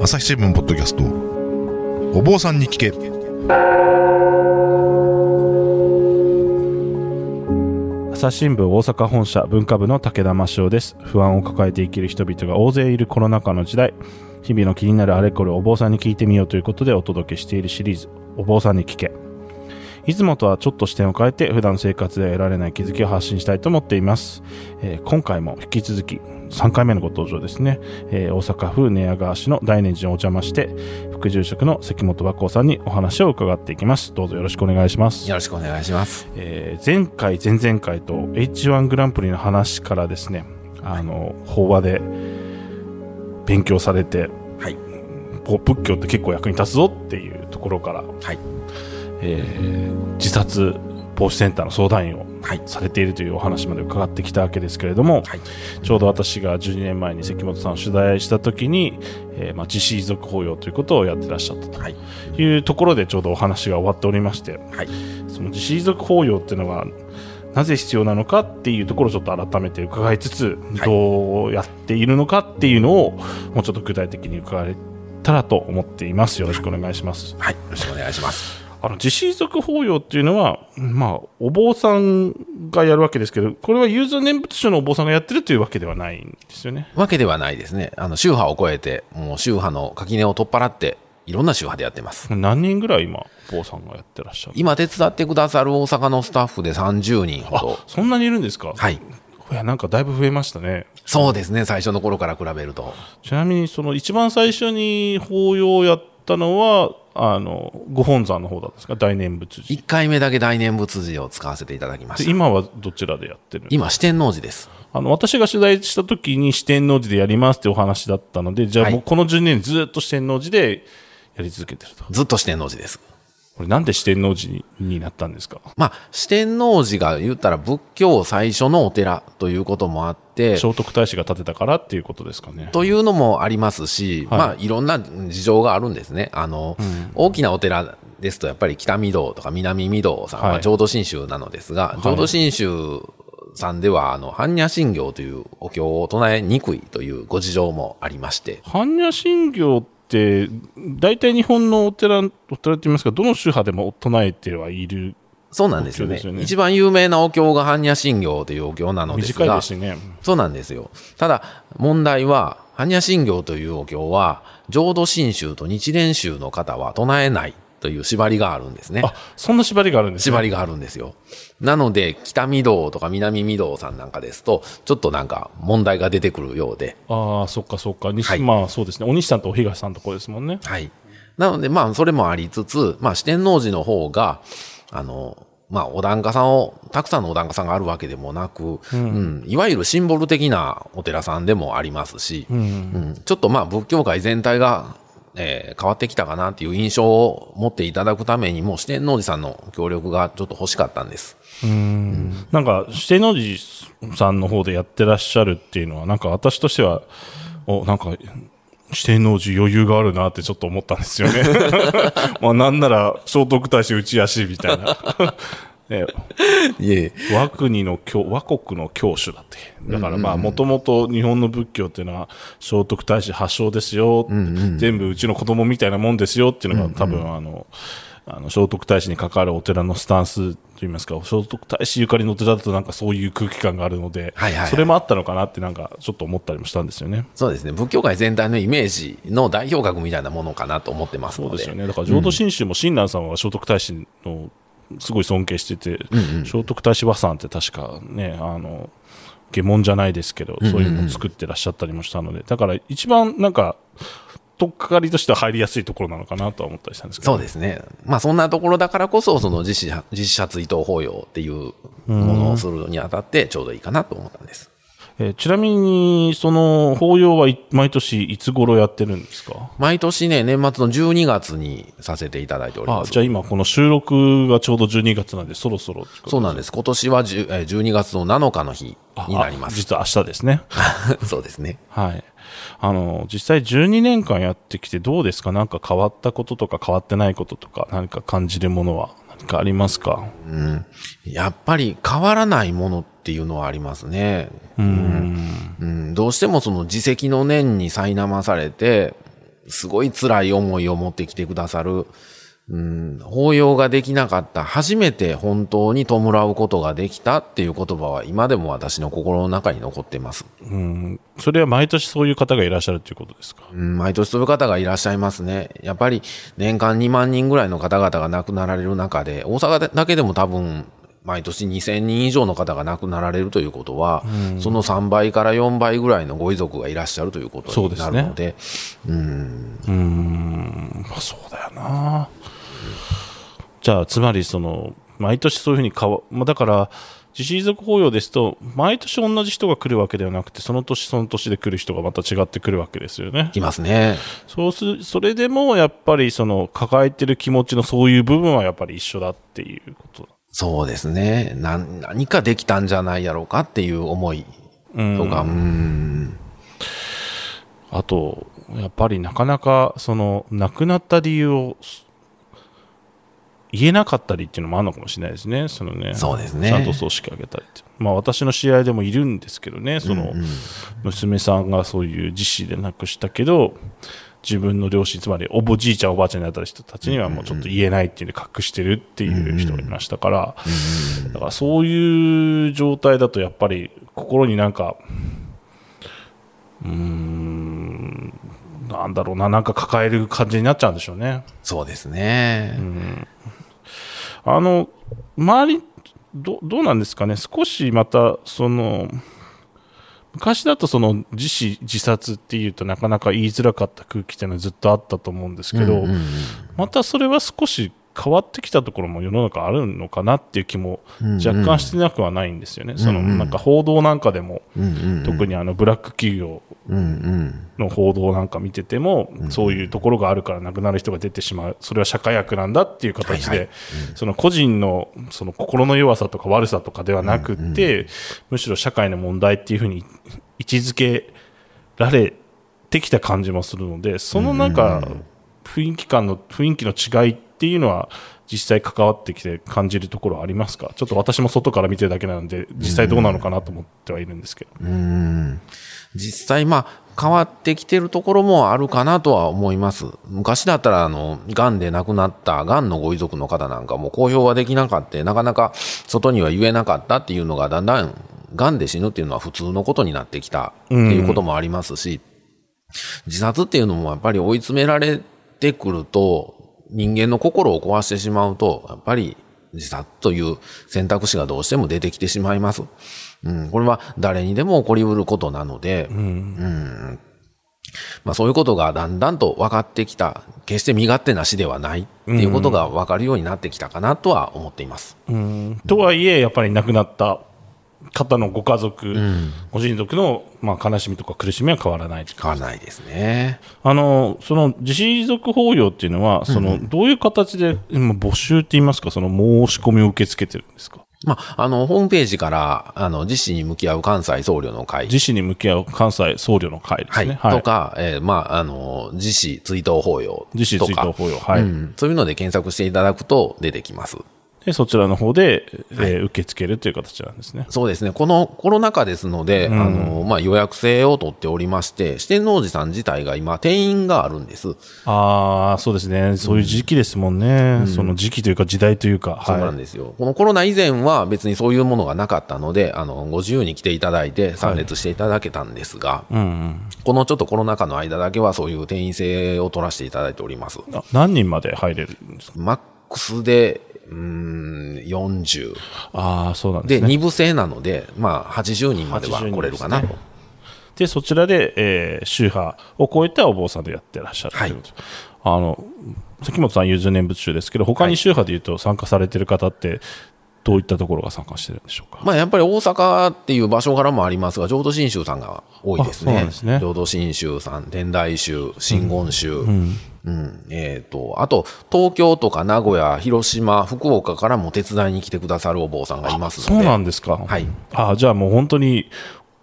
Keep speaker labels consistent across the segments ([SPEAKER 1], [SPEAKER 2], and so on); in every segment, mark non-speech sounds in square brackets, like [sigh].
[SPEAKER 1] 朝日新聞ポッドキャスト。お坊さんに聞け。
[SPEAKER 2] 朝日新聞大阪本社文化部の武田真潮です。不安を抱えて生きる人々が大勢いるコロナ禍の時代。日々の気になるあれこれお坊さんに聞いてみようということでお届けしているシリーズ。お坊さんに聞け。いつもとはちょっと視点を変えて普段生活では得られない気づきを発信したいと思っています、えー今回も引き続き3回目のご登場ですね、えー大阪府寝屋川市の大念寺にお邪魔して副住職の関本和光さんにお話を伺っていきますどうぞよろしくお願いします
[SPEAKER 3] よろしくお願いします。
[SPEAKER 2] えー前回前々回と H1 グランプリの話からですねあの法話で勉強されて
[SPEAKER 3] はい。
[SPEAKER 2] こう仏教って結構役に立つぞっていうところから、
[SPEAKER 3] はい。
[SPEAKER 2] えー自殺防止センターの相談員を
[SPEAKER 3] はい。
[SPEAKER 2] されているというお話まで伺ってきたわけですけれども、
[SPEAKER 3] はい。
[SPEAKER 2] ちょうど私が12年前に関本さんを取材した時に、えーまあ、自死遺族法要ということをやってらっしゃった
[SPEAKER 3] はい。
[SPEAKER 2] というところでちょうどお話が終わっておりまして、
[SPEAKER 3] はい。
[SPEAKER 2] その自死遺族法要っていうのがなぜ必要なのかっていうところをちょっと改めて伺いつつ、
[SPEAKER 3] はい
[SPEAKER 2] どうやっているのかっていうのをもうちょっと具体的に伺えたらと思っています。よろしくお願いします。
[SPEAKER 3] はい。よろしくお願いします。
[SPEAKER 2] あの自死遺族法要っていうのは、まあ、お坊さんがやるわけですけど、これは融通念仏書のお坊さんがやってるというわけではないんですよね。
[SPEAKER 3] わけではないですね。あの、宗派を超えて、もう宗派の垣根を取っ払って、いろんな宗派でやってます。
[SPEAKER 2] 何人ぐらい今、お坊さんがやってらっしゃる？
[SPEAKER 3] 今手伝ってくださる大阪のスタッフで30人ほど。
[SPEAKER 2] そんなにいるんですか？
[SPEAKER 3] はい。
[SPEAKER 2] いや、なんかだいぶ増えましたね。
[SPEAKER 3] そうですね。最初の頃から比べると。
[SPEAKER 2] ちなみにその一番最初に法要をやったのはあのご本山の方だったんですか？大念仏寺
[SPEAKER 3] 1回目だけ大念仏寺を使わせていただきました。
[SPEAKER 2] で今はどちらでやってる
[SPEAKER 3] 今、四天王寺です。
[SPEAKER 2] あの私が取材した時に四天王寺でやりますってお話だったのでじゃあ
[SPEAKER 3] はい
[SPEAKER 2] もうこの10年ずっと四天王寺でやり続けてると
[SPEAKER 3] ずっと四天王寺です。
[SPEAKER 2] これなんで四天王寺にになったんですか？
[SPEAKER 3] まあ、四天王寺が言ったら仏教最初のお寺ということもあって、
[SPEAKER 2] 聖徳太子が建てたからっていうことですかね。
[SPEAKER 3] というのもありますし、
[SPEAKER 2] はい。
[SPEAKER 3] まあ、いろんな事情があるんですね。あの、大きなお寺ですと、やっぱり北御堂とか南御堂さん
[SPEAKER 2] は
[SPEAKER 3] はい。浄土真宗なのですが、浄土真宗さんでは、あの、般若心経というお経を唱えにくいというご事情もありまして、
[SPEAKER 2] 般若心経って大体日本のお寺お寺って言いますかどの宗派でも唱えてはいる
[SPEAKER 3] そうなんですよね。
[SPEAKER 2] よね
[SPEAKER 3] 一番有名なお経が般若心経というお経なのですが
[SPEAKER 2] 短いです、しね
[SPEAKER 3] そうなんですよ。ただ、問題は、般若心経というお経は、浄土真宗と日蓮宗の方は唱えないという縛りがあるんですね。
[SPEAKER 2] あそんな縛りがあるんですね
[SPEAKER 3] 縛りがあるんですよ。なので、北御堂とか南御堂さんなんかですと、ちょっとなんか問題が出てくるようで、
[SPEAKER 2] ああ、そっかそっか。西
[SPEAKER 3] はい
[SPEAKER 2] まあそうですね。お西さんとお東さんとこですもんね。
[SPEAKER 3] はい。なので、まあ、それもありつつ、まあ、四天王寺の方が、あの、まあ、お檀家さんを、たくさんのお檀家さんがあるわけでもなく、うん、いわゆるシンボル的なお寺さんでもありますし、うんちょっとまあ、仏教界全体が、えー変わってきたかなっていう印象を持っていただくためにも、四天王寺さんの協力がちょっと欲しかったんです。
[SPEAKER 2] うんなんか、四天王寺さんの方でやってらっしゃるっていうのは、なんか私としては、お、なんか、四天王寺余裕があるなってちょっと思ったんですよね。[laughs] まあなんなら、聖徳太子打ち足みたいな。ね、
[SPEAKER 3] いえ。
[SPEAKER 2] 和国の教、和国の教主だって。だからまあ、もともと日本の仏教っていうのは、聖徳太子発祥ですよ、全部うちの子供みたいなもんですよっていうのが、多分あの、あの、聖徳太子に関わるお寺のスタンスといいますか、聖徳太子ゆかりのお寺だとなんかそういう空気感があるので、
[SPEAKER 3] はいはいはい
[SPEAKER 2] それもあったのかなってなんかちょっと思ったりもしたんですよね。
[SPEAKER 3] そうですね。仏教界全体のイメージの代表格みたいなものかなと思ってますので。
[SPEAKER 2] そうですよね。だから浄土真宗も親鸞さんは聖徳太子のすごい尊敬してて、聖徳太子和さんって確かね、あの、下門じゃないですけど、そういうのを作ってらっしゃったりもしたので、だから一番なんか、とっかかりとしては入りやすいところなのかなとは思ったりしたんですけど、
[SPEAKER 3] そうですね。まあそんなところだからこそ、その実施、実施追悼法要っていうものをするにあたってちょうどいいかなと思ったんです。
[SPEAKER 2] えーちなみに、その法要はい毎年いつ頃やってるんですか？
[SPEAKER 3] 毎年ね、年末の12月にさせていただいております。
[SPEAKER 2] あじゃあ今この収録がちょうど12月なんでそろそろ
[SPEAKER 3] そうなんです。今年は10えー12月の7日の日になります。
[SPEAKER 2] あ実は明日ですね。[laughs]
[SPEAKER 3] そうですね。
[SPEAKER 2] はい。あの、実際12年間やってきてどうですか？なんか変わったこととか変わってないこととか何か感じるものは？何かありますか？
[SPEAKER 3] やっぱり変わらないものっていうのはありますね。うん。うん。どうしてもその自責の念に苛まされて、すごい辛い思いを持ってきてくださる、うん、法要ができなかった、初めて本当に弔うことができたっていう言葉は今でも私の心の中に残っています。
[SPEAKER 2] うん。それは毎年そういう方がいらっしゃるということですか？
[SPEAKER 3] うん、毎年そういう方がいらっしゃいますね。やっぱり年間2万人ぐらいの方々が亡くなられる中で、大阪だけでも多分、毎年2000人以上の方が亡くなられるということは、その3倍から4倍ぐらいのご遺族がいらっしゃるということになるので、
[SPEAKER 2] うん。まあそうだよな。じゃあ、つまりその、毎年そういうふうに変わ、まあ、だから、自死遺族法要ですと、毎年同じ人が来るわけではなくて、その年その年で来る人がまた違ってくるわけですよね。
[SPEAKER 3] きますね。
[SPEAKER 2] そうする、それでもやっぱりその抱えてる気持ちのそういう部分はやっぱり一緒だっていうこと。
[SPEAKER 3] そうですね。な何かできたんじゃないやろうかっていう思いとか、うん、
[SPEAKER 2] あと、やっぱりなかなかその亡くなった理由を言えなかったりっていうのもあるのかもしれないですね。そのね。
[SPEAKER 3] そうですね
[SPEAKER 2] ちゃんと葬式あげたりって。まあ私の知り合いでもいるんですけどね、その娘さんがそういう自死で亡くしたけど、自分の両親、つまりおぼじいちゃんおばあちゃんになった人たちにはもうちょっと言えないっていうので隠してるっていう人がいましたから、だからそういう状態だとやっぱり心になんか、うーん、なんだろうな、なんか抱える感じになっちゃうんでしょうね。
[SPEAKER 3] そうですね。
[SPEAKER 2] あの、周り、どどうなんですかね、少しまた、その、昔だとその自死、自殺っていうとなかなか言いづらかった空気っていうのはずっとあったと思うんですけど、またそれは少し変わってきたところも世の中あるのかなっていう気も若干してなくはないんですよね。そのなんか報道なんかでも、特にあのブラック企業
[SPEAKER 3] うんうん。
[SPEAKER 2] の報道なんか見てても、そういうところがあるから亡くなる人が出てしまう、それは社会悪なんだっていう形で、
[SPEAKER 3] はいはい。
[SPEAKER 2] その個人のその心の弱さとか悪さとかではなくって、むしろ社会の問題っていうふうに位置づけられてきた感じもするので、そのなんか雰囲気感の、雰囲気の違いってっていうのは、実際関わってきて感じるところありますか？ちょっと私も外から見てるだけなので、実際どうなのかなと思ってはいるんですけど。うん。
[SPEAKER 3] 実際まあ変わってきてるところもあるかなとは思います。昔だったらあの、癌で亡くなった癌のご遺族の方なんかも公表はできなかった、なかなか外には言えなかったっていうのがだんだん癌で死ぬっていうのは普通のことになってきた。っていうこともありますし、自殺っていうのもやっぱり追い詰められてくると、人間の心を壊してしまうと、やっぱり自殺という選択肢がどうしても出てきてしまいます。うん、これは誰にでも起こりうることなので、うん。まあ、そういうことがだんだんと分かってきた、決して身勝手な死ではない。っていうことが分かるようになってきたかなとは思っています。
[SPEAKER 2] とはいえ、やっぱり亡くなった方のご家族、ご親族の、まあ、悲しみとか苦しみは変わらない
[SPEAKER 3] 変わらないですね。
[SPEAKER 2] あのその自死遺族法要っていうのは、そのどういう形で今募集って言いますか、その申し込みを受け付けてるんですか？
[SPEAKER 3] まあ、あの、ホームページから、あの、自死に向き合う関西僧侶の会。
[SPEAKER 2] 自死に向き合う関西僧侶の会です
[SPEAKER 3] はい。
[SPEAKER 2] ね。
[SPEAKER 3] とか、えーまあ、あの、自死追悼法要とか。
[SPEAKER 2] 自死追悼法要はい
[SPEAKER 3] うん。そういうので検索していただくと出てきます。
[SPEAKER 2] でそちらの方で、えー受け付けるという形なんですね。
[SPEAKER 3] そうですね。このコロナ禍ですので、あの、まあ、予約制を取っておりまして、四天王寺さん自体が今、定員があるんです。
[SPEAKER 2] ああ、そうですね。そういう時期ですもんね。その時期というか時代というか。
[SPEAKER 3] そうなんですよ。このコロナ以前は別にそういうものがなかったので、あの、ご自由に来ていただいて参列していただけたんですが、このちょっとコロナ禍の間だけはそういう定員制を取らせていただいております。
[SPEAKER 2] あ何人まで入れるんですか？
[SPEAKER 3] マックスで、うーん、40。
[SPEAKER 2] ああ、そうなんで
[SPEAKER 3] で、
[SPEAKER 2] すね。
[SPEAKER 3] 二部制なので、まあ、80人までは
[SPEAKER 2] 80人
[SPEAKER 3] 来れるかなと。
[SPEAKER 2] でそちらで、えー宗派を超えたお坊さんでやってらっしゃるということ、あの、関本さん優柔念仏中ですけど、他に宗派でいうと参加されてる方って、どういったところが参加してるんでしょうか？
[SPEAKER 3] まあやっぱり大阪っていう場所柄もありますが、浄土真宗さんが多いですね。
[SPEAKER 2] すね
[SPEAKER 3] 浄土真宗さん、天台宗、真言宗。うん。えっ、と、あと、東京とか名古屋、広島、福岡からも手伝いに来てくださるお坊さんがいますので。
[SPEAKER 2] そうなんですか。
[SPEAKER 3] はい。
[SPEAKER 2] あじゃあもう本当に、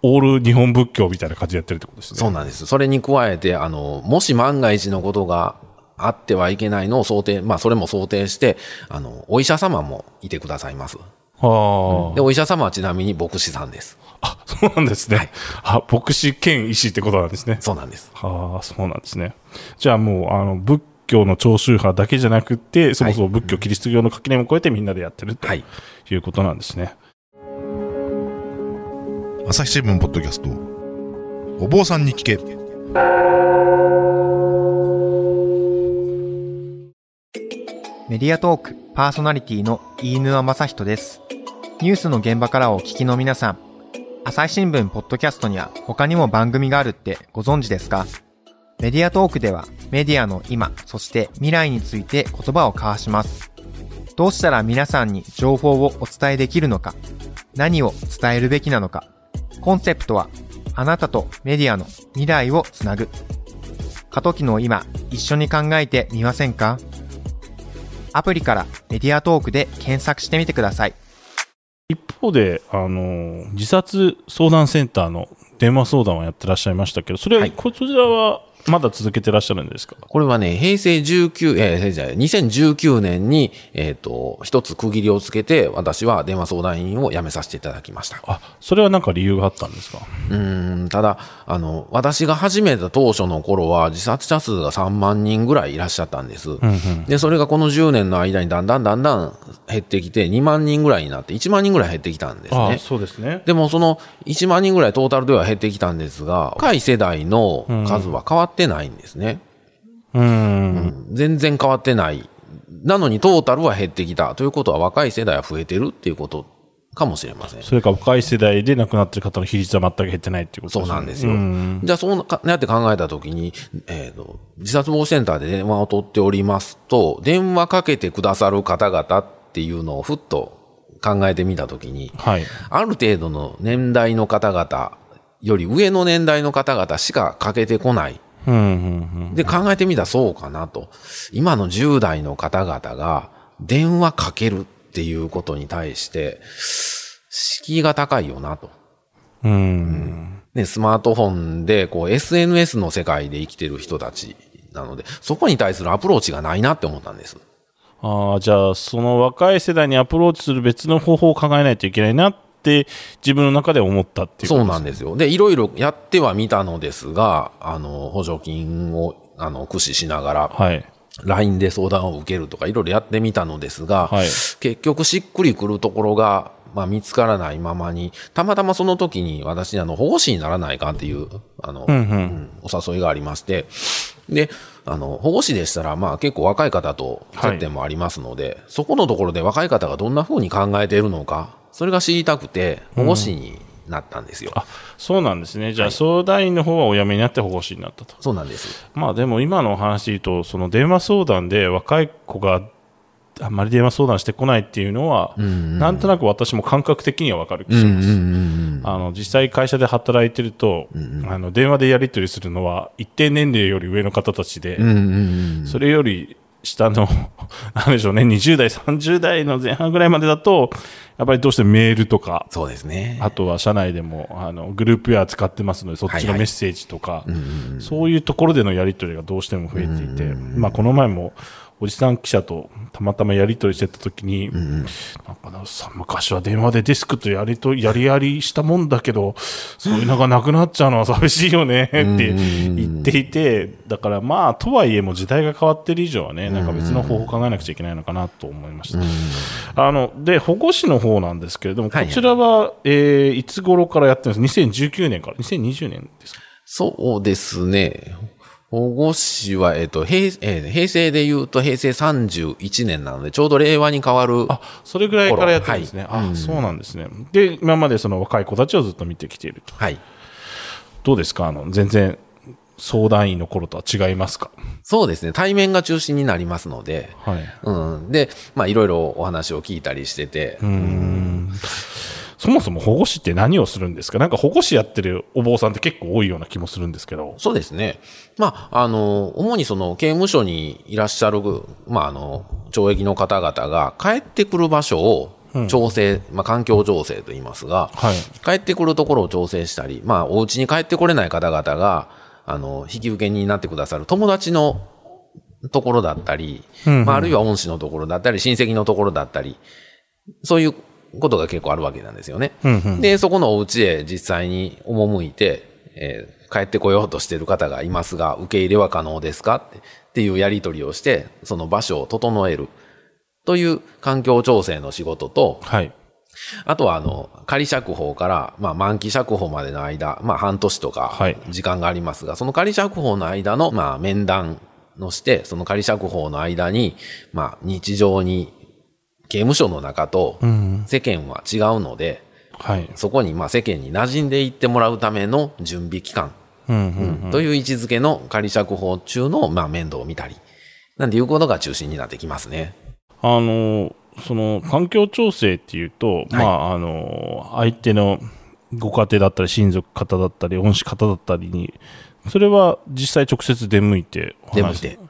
[SPEAKER 2] オール日本仏教みたいな感じでやってるってことですね。
[SPEAKER 3] そうなんです。それに加えて、あの、もし万が一のことがあってはいけないのを想定、まあそれも想定して、あの、お医者様もいてくださいます。
[SPEAKER 2] はあ、
[SPEAKER 3] で、お医者様はちなみに牧師さんです。
[SPEAKER 2] あ、そうなんですね。あ、牧師兼医師ってことなんですね。
[SPEAKER 3] そうなんです。
[SPEAKER 2] はあ、そうなんですね。じゃあもう、あの、仏教の長宗派だけじゃなくて、そもそも仏教、キリスト教の垣根も越えてみんなでやってると
[SPEAKER 3] はい。
[SPEAKER 2] いうことなんですね。
[SPEAKER 1] 朝日新聞ポッドキャストお坊さんに聞け
[SPEAKER 4] メディアトークパーソナリティの飯沼正人です。ニュースの現場からお聞きの皆さん、朝日新聞ポッドキャストには他にも番組があるってご存知ですか？メディアトークではメディアの今、そして未来について言葉を交わします。どうしたら皆さんに情報をお伝えできるのか、何を伝えるべきなのか、コンセプトはあなたとメディアの未来をつなぐ。過渡期の今、一緒に考えてみませんか？アプリからメディアトークで検索してみてください。
[SPEAKER 2] 一方で、あの、自殺相談センターの電話相談をやってらっしゃいましたけど、それは、
[SPEAKER 3] はい
[SPEAKER 2] こちらはまだ続けてらっしゃるんですか？
[SPEAKER 3] これはね、平成19、えー、平成2019年に、えっ、と、一つ区切りをつけて、私は電話相談員を辞めさせていただきました。
[SPEAKER 2] あ、それはなんか理由があったんですか？
[SPEAKER 3] うーん、ただ、あの、私が始めた当初の頃は、自殺者数が3万人ぐらいいらっしゃったんです。で、それがこの10年の間にだんだんだんだん減ってきて、2万人ぐらいになって、1万人ぐらい減ってきたんです
[SPEAKER 2] あ
[SPEAKER 3] ね。
[SPEAKER 2] そうですね。
[SPEAKER 3] でもその1万人ぐらいトータルでは減ってきたんですが、若い世代の数は変わってないんですね。
[SPEAKER 2] うーん。
[SPEAKER 3] 全然変わってない。なのにトータルは減ってきた。ということは若い世代は増えてるっていうことかもしれません。
[SPEAKER 2] それから若い世代で亡くなってる方の比率は全く減ってないっていうこと
[SPEAKER 3] そうなんですよ。
[SPEAKER 2] ん
[SPEAKER 3] じゃあ、そうかやって考えたときに、えーと、自殺防止センターで電話を取っておりますと、電話かけてくださる方々っていうのをふっと考えてみたときに、
[SPEAKER 2] はい。
[SPEAKER 3] ある程度の年代の方々より上の年代の方々しかかけてこない。で、考えてみたらそうかなと。今の10代の方々が電話かけるっていうことに対して、敷居が高いよなと。
[SPEAKER 2] うん。うん。
[SPEAKER 3] ね、スマートフォンで、こう、SNS の世界で生きてる人たちなので、そこに対するアプローチがないなって思ったんです。
[SPEAKER 2] ああ、じゃあ、その若い世代にアプローチする別の方法を考えないといけないなって、自分の中で思ったっていう
[SPEAKER 3] そう
[SPEAKER 2] こと
[SPEAKER 3] なんですよ。で、いろいろやってはみたのですが、あの、補助金を、あの、駆使しながら、
[SPEAKER 2] はい。
[SPEAKER 3] LINE で相談を受けるとかいろいろやってみたのですが、
[SPEAKER 2] はい。
[SPEAKER 3] 結局しっくりくるところが、まあ見つからないままに、たまたまその時に私にあの保護士にならないかっていう、あの、うんお誘いがありまして、で、あの、保護士でしたら、まあ結構若い方と接点もありますので、そこのところで若い方がどんな風に考えているのか、それが知りたくて、保護士になったんですよ。
[SPEAKER 2] あ、そうなんですね。じゃあ、相談員の方はお辞めになって保護士になったと。
[SPEAKER 3] そうなんです。
[SPEAKER 2] まあでも今のお話で言うと、その電話相談で若い子があんまり電話相談してこないっていうのは、なんとなく私も感覚的にはわかる気がします。あの、実際会社で働いてると、あの、電話でやり取りするのは一定年齢より上の方たちで、それより下の、[laughs] なんでしょうね、20代、30代の前半ぐらいまでだと、やっぱりどうしてもメールとか、
[SPEAKER 3] そうですね。
[SPEAKER 2] あとは社内でもあのグループウェア使ってますので、そっちのメッセージとか、そういうところでのやり取りがどうしても増えていて、まあ、この前もおじさん記者とたまたまやり取りしてた時に、なんかなさ昔は電話でデスクとやりとやりやりしたもんだけど、そういうのがなくなっちゃうのは寂しいよね [laughs] って言っていて、だからまあ、とはいえも時代が変わってる以上はね、なんか別の方法を考えなくちゃいけないのかなと思いました。あの、で、保護司の方なんですけれども、こ
[SPEAKER 3] はいはい
[SPEAKER 2] ちらは、えーいつ頃からやってるんですか ?2019 年から、2020年ですか？
[SPEAKER 3] そうですね。保護士は、えっ、と、平、えー平成で言うと平成31年なので、ちょうど令和に変わる。
[SPEAKER 2] あ、それぐらいからやってるんですね。
[SPEAKER 3] はい
[SPEAKER 2] あ、そうなんですね。で、今までその若い子たちをずっと見てきていると。
[SPEAKER 3] はい。
[SPEAKER 2] どうですか？あの、全然、相談員の頃とは違いますか？
[SPEAKER 3] そうですね。対面が中心になりますので、
[SPEAKER 2] はい。
[SPEAKER 3] うん。で、まあ、いろいろお話を聞いたりしてて、
[SPEAKER 2] そもそも保護士って何をするんですか？なんか保護士やってるお坊さんって結構多いような気もするんですけど。
[SPEAKER 3] そうですね。まあ、あの、主にその刑務所にいらっしゃる、まあ、あの、懲役の方々が帰ってくる場所を調整、まあ、環境調整と言いますが、
[SPEAKER 2] はい
[SPEAKER 3] 帰ってくるところを調整したり、まあ、お家に帰ってこれない方々が、あの、引き受けになってくださる友達のところだったり、まあ、あるいは恩師のところだったり、親戚のところだったり、そういうことが結構あるわけなんですよね。
[SPEAKER 2] うんうん
[SPEAKER 3] で、そこのお家へ実際に赴いて、えー帰ってこようとしている方がいますが、受け入れは可能ですか？ってっていうやり取りをして、その場所を整えるという環境調整の仕事と、
[SPEAKER 2] はい。
[SPEAKER 3] あとは、あの、仮釈放から、まあ、満期釈放までの間、まあ、半年とか
[SPEAKER 2] はい、
[SPEAKER 3] 時間がありますが、その仮釈放の間の、まあ、面談のして、その仮釈放の間に、まあ、日常に、刑務所の中と世間は違うので、
[SPEAKER 2] はい。
[SPEAKER 3] そこに、まあ、世間に馴染んでいってもらうための準備期間。という位置づけの仮釈放中の、まあ、面倒を見たり、なんていうことが中心になってきますね。
[SPEAKER 2] あの、その、環境調整っていうと、まあ、あの、相手のご家庭だったり、親族方だったり、恩師方だったりに、それは実際直接出向いてお話し
[SPEAKER 3] 出向いて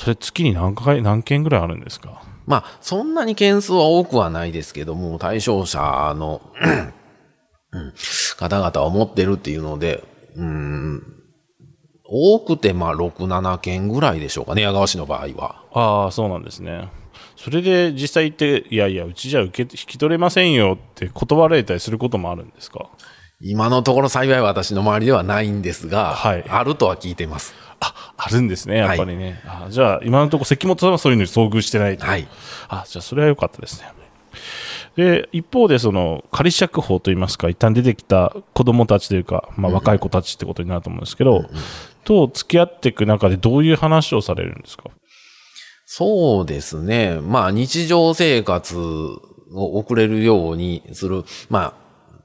[SPEAKER 2] それ月に何回、何件ぐらいあるんですか？
[SPEAKER 3] まあ、そんなに件数は多くはないですけども、対象者の、うん方々を持ってるっていうので、うん、多くてまあ6、7件ぐらいでしょうかね、矢川市の場合は。
[SPEAKER 2] ああ、そうなんですね。それで実際行って、いやいや、うちじゃ受け、引き取れませんよって断られたりすることもあるんですか？
[SPEAKER 3] 今のところ幸い私の周りではないんですが、
[SPEAKER 2] はい
[SPEAKER 3] あるとは聞いてます。
[SPEAKER 2] あ、あるんですね、やっぱりね。あじゃあ、今のところ関本さんはそういうのに遭遇してないと。
[SPEAKER 3] はい。
[SPEAKER 2] あ、じゃあそれは良かったですね。で、一方で、その、仮釈放といいますか、一旦出てきた子供たちというか、まあ若い子たちってことになると思うんですけど、と付き合っていく中でどういう話をされるんですか？
[SPEAKER 3] そうですね。まあ、日常生活を送れるようにする。まあ、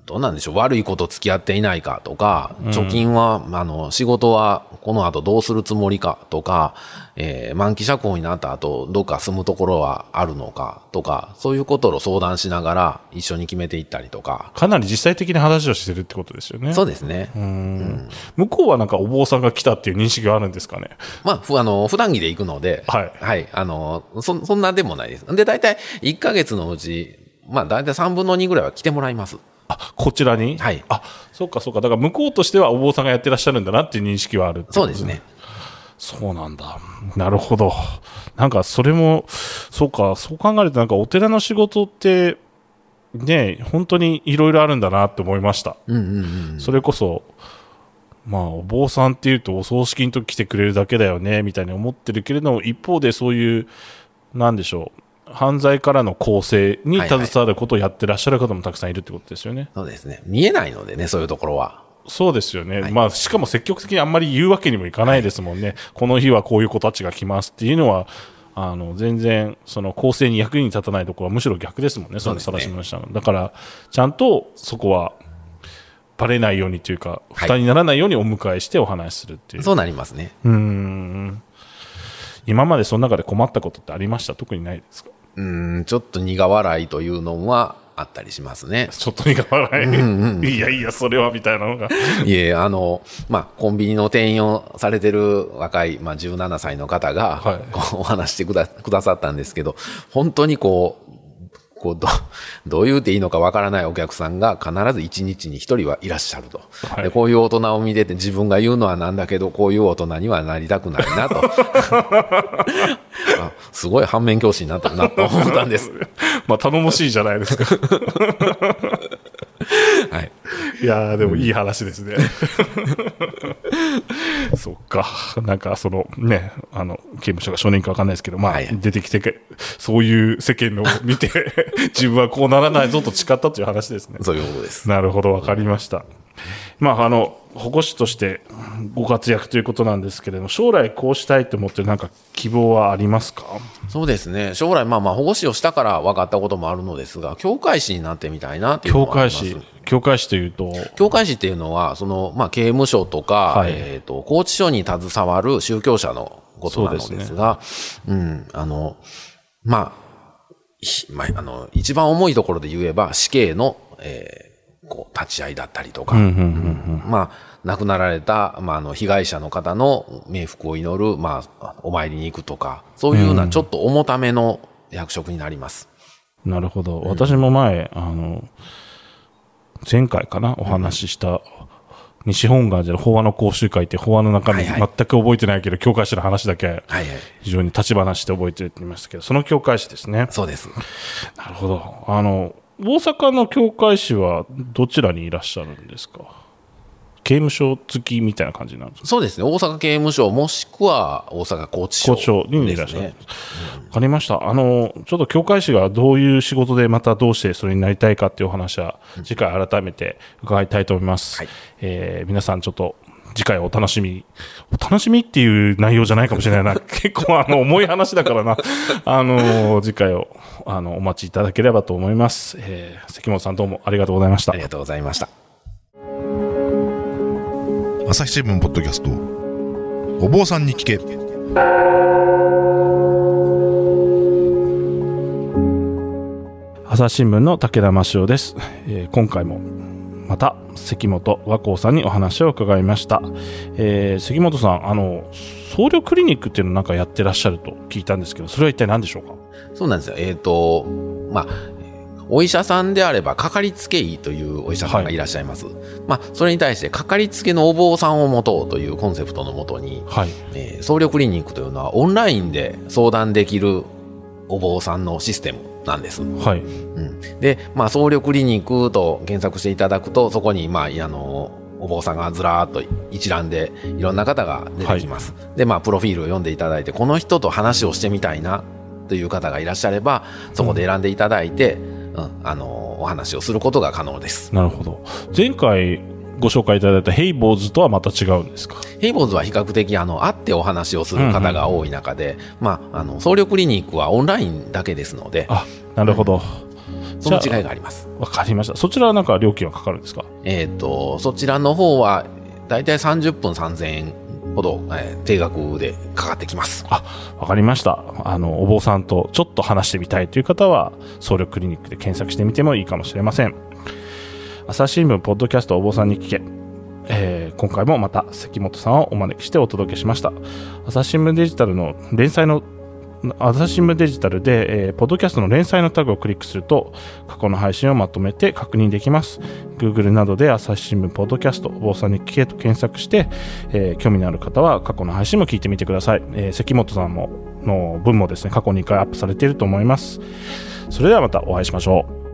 [SPEAKER 3] どうなんでしょう。悪いこと付き合っていないかとか、貯金は、あの、仕事はこの後どうするつもりかとか、えー満期釈放になった後、どっか住むところはあるのかとか、そういうことを相談しながら一緒に決めていったりとか。
[SPEAKER 2] かなり実際的な話をしてるってことですよね。
[SPEAKER 3] そうですね。
[SPEAKER 2] 向こうはなんかお坊さんが来たっていう認識があるんですかね。
[SPEAKER 3] まあ、ふあの、普段着で行くので、
[SPEAKER 2] はい
[SPEAKER 3] はい。あの、そ、そんなでもないです。で、大体1ヶ月のうち、まあ、大体3分の2ぐらいは来てもらいます。
[SPEAKER 2] あ、こちらに？
[SPEAKER 3] はい
[SPEAKER 2] あ、そうかそうか。だから向こうとしてはお坊さんがやってらっしゃるんだなっていう認識はある
[SPEAKER 3] そうですね。。
[SPEAKER 2] そうなんだ。なるほど。なんかそれも、そうか、そう考えるとなんかお寺の仕事って、ね、本当にいろいろあるんだなって思いました。
[SPEAKER 3] うんうんうん。
[SPEAKER 2] それこそ、まあ、お坊さんっていうとお葬式の時来てくれるだけだよね、みたいに思ってるけれども、一方でそういう、なんでしょう、犯罪からの構成に携わることをやってらっしゃる方もたくさんいるってことですよね。
[SPEAKER 3] そうですね。見えないのでね、そういうところは。
[SPEAKER 2] そうですよね。
[SPEAKER 3] はい
[SPEAKER 2] まあ、しかも積極的にあんまり言うわけにもいかないですもんね。この日はこういう子たちが来ますっていうのは、あの、全然、その構成に役に立たないところはむしろ逆ですもんね、その
[SPEAKER 3] そうですね
[SPEAKER 2] 晒し物したの。だから、ちゃんとそこは、バレないようにというか、
[SPEAKER 3] はい
[SPEAKER 2] 負担にならないようにお迎えしてお話しするっていう。
[SPEAKER 3] そうなりますね。
[SPEAKER 2] うーん。今までその中で困ったことってありました？特にないですか？
[SPEAKER 3] うん、ちょっと苦笑いというのはあったりしますね。
[SPEAKER 2] ちょっと苦笑い？いやいや、それはみたいなのが。
[SPEAKER 3] いえ、あの、まあ、コンビニの店員をされてる若い、まあ、17歳の方が、
[SPEAKER 2] はい
[SPEAKER 3] お話してくだくださったんですけど、本当にこう、こうど [laughs] どう言うていいのかわからないお客さんが必ず一日に一人はいらっしゃると、
[SPEAKER 2] はい
[SPEAKER 3] で。こういう大人を見てて自分が言うのはなんだけど、こういう大人にはなりたくないなと。[laughs] あすごい反面教師になったなと思ったんです。[laughs]
[SPEAKER 2] まあ、頼もしいじゃないですか。
[SPEAKER 3] はい。
[SPEAKER 2] いやー、でもいい話ですね。そっか。なんか、そのね、あの、刑務所が少年かわかんないですけど、まあ、
[SPEAKER 3] はい
[SPEAKER 2] 出てきてけ、そういう世間のを見て、[laughs] 自分はこうならないぞと誓ったという話ですね。
[SPEAKER 3] そういうことです。
[SPEAKER 2] なるほど、わかりました。まあ、あの、保護士としてご活躍ということなんですけれども、将来こうしたいと思ってるなんか希望はありますか？
[SPEAKER 3] そうですね。将来、まあまあ、保護士をしたから分かったこともあるのですが、教会士になってみたいなっていうの
[SPEAKER 2] 教
[SPEAKER 3] はあります。
[SPEAKER 2] 会士、教会士というと、
[SPEAKER 3] 教会士っていうのは、その、まあ、刑務所とか、
[SPEAKER 2] はい。
[SPEAKER 3] えっ、と、拘置所に携わる宗教者のことなのですが、うん、あの、まあ、ひまあ、あの、一番重いところで言えば、死刑の、えーこう、立ち会いだったりとか、まあ、亡くなられた、まあ、あの、被害者の方の冥福を祈る、まあ、お参りに行くとか、そういうようなちょっと重ための役職になります。
[SPEAKER 2] なるほど。私も前、あの、前回かな、お話しした、西本願寺の法話の講習会って法話の中身全く覚えてないけど、教会士の話だけ。非常に立ち話して覚えてるって言いましたけど、その教会士ですね。
[SPEAKER 3] そうです。
[SPEAKER 2] なるほど。あの、大阪の教会士はどちらにいらっしゃるんですか？刑務所付きみたいな感じなんですか？
[SPEAKER 3] そうですね。大阪刑務所、もしくは大阪拘置所、
[SPEAKER 2] 校長にいらっしゃる。わ、かりました。あの、ちょっと教会士がどういう仕事でまたどうしてそれになりたいかっていうお話は、次回改めて伺いたいと思います。
[SPEAKER 3] はい
[SPEAKER 2] えー皆さんちょっと、次回お楽しみ。お楽しみっていう内容じゃないかもしれないな。[laughs] 結構あの、重い話だからな。あの、次回を、あの、お待ちいただければと思います。えー関本さんどうもありがとうございました
[SPEAKER 3] あり。がとうございました。
[SPEAKER 1] 朝日新聞ポッドキャスト。お坊さんに聞け。
[SPEAKER 2] 朝日新聞の武田真潮です、えー今回もまた関本和光さんにお話を伺いました、えー関本さんあの僧侶クリニックっていうのをなんかやってらっしゃると聞いたんですけどそれは一体何でしょうか？
[SPEAKER 3] そうなんですよ。えっ、と、まあ、お医者さんであれば、かかりつけ医というお医者さんがいらっしゃいます。まあ、それに対して、かかりつけのお坊さんを持とうというコンセプトのもとに、
[SPEAKER 2] はい
[SPEAKER 3] えー僧侶クリニックというのは、オンラインで相談できるお坊さんのシステムなんです。
[SPEAKER 2] はい
[SPEAKER 3] うん、で、まあ、僧侶クリニックと検索していただくと、そこに、まあ、あの、お坊さんがずらーっと一覧でいろんな方が出てきます。で、まあ、プロフィールを読んでいただいて、この人と話をしてみたいなという方がいらっしゃれば、そこで選んでいただいて、うん、あの、お話をすることが可能です。
[SPEAKER 2] なるほど。前回ご紹介いただいたヘイボーズとはまた違うんですか？
[SPEAKER 3] ヘイボーズは比較的、あの、会ってお話をする方が多い中で、まあ、あの、僧侶クリニックはオンラインだけですので、
[SPEAKER 2] あなるほど、
[SPEAKER 3] その
[SPEAKER 2] じゃあ
[SPEAKER 3] 違いがあります。
[SPEAKER 2] わかりました。そちらはなんか料金はかかるんですか？
[SPEAKER 3] えっ、と、そちらの方は、だいたい30分3000円ほど、えー定額でかかってきます。
[SPEAKER 2] あわかりました。あの、お坊さんとちょっと話してみたいという方は、総力クリニックで検索してみてもいいかもしれません。朝日新聞ポッドキャストお坊さんに聞け。えー今回もまた関本さんをお招きしてお届けしました。朝日新聞デジタルの連載の朝日新聞デジタルで、えーポッドキャストの連載のタグをクリックすると過去の配信をまとめて確認できます。Google などで朝日新聞ポッドキャストお坊さんに聞けと検索して、えー興味のある方は過去の配信も聞いてみてください。えー関本さんもの文もですね過去2回アップされていると思います。それではまたお会いしましょう。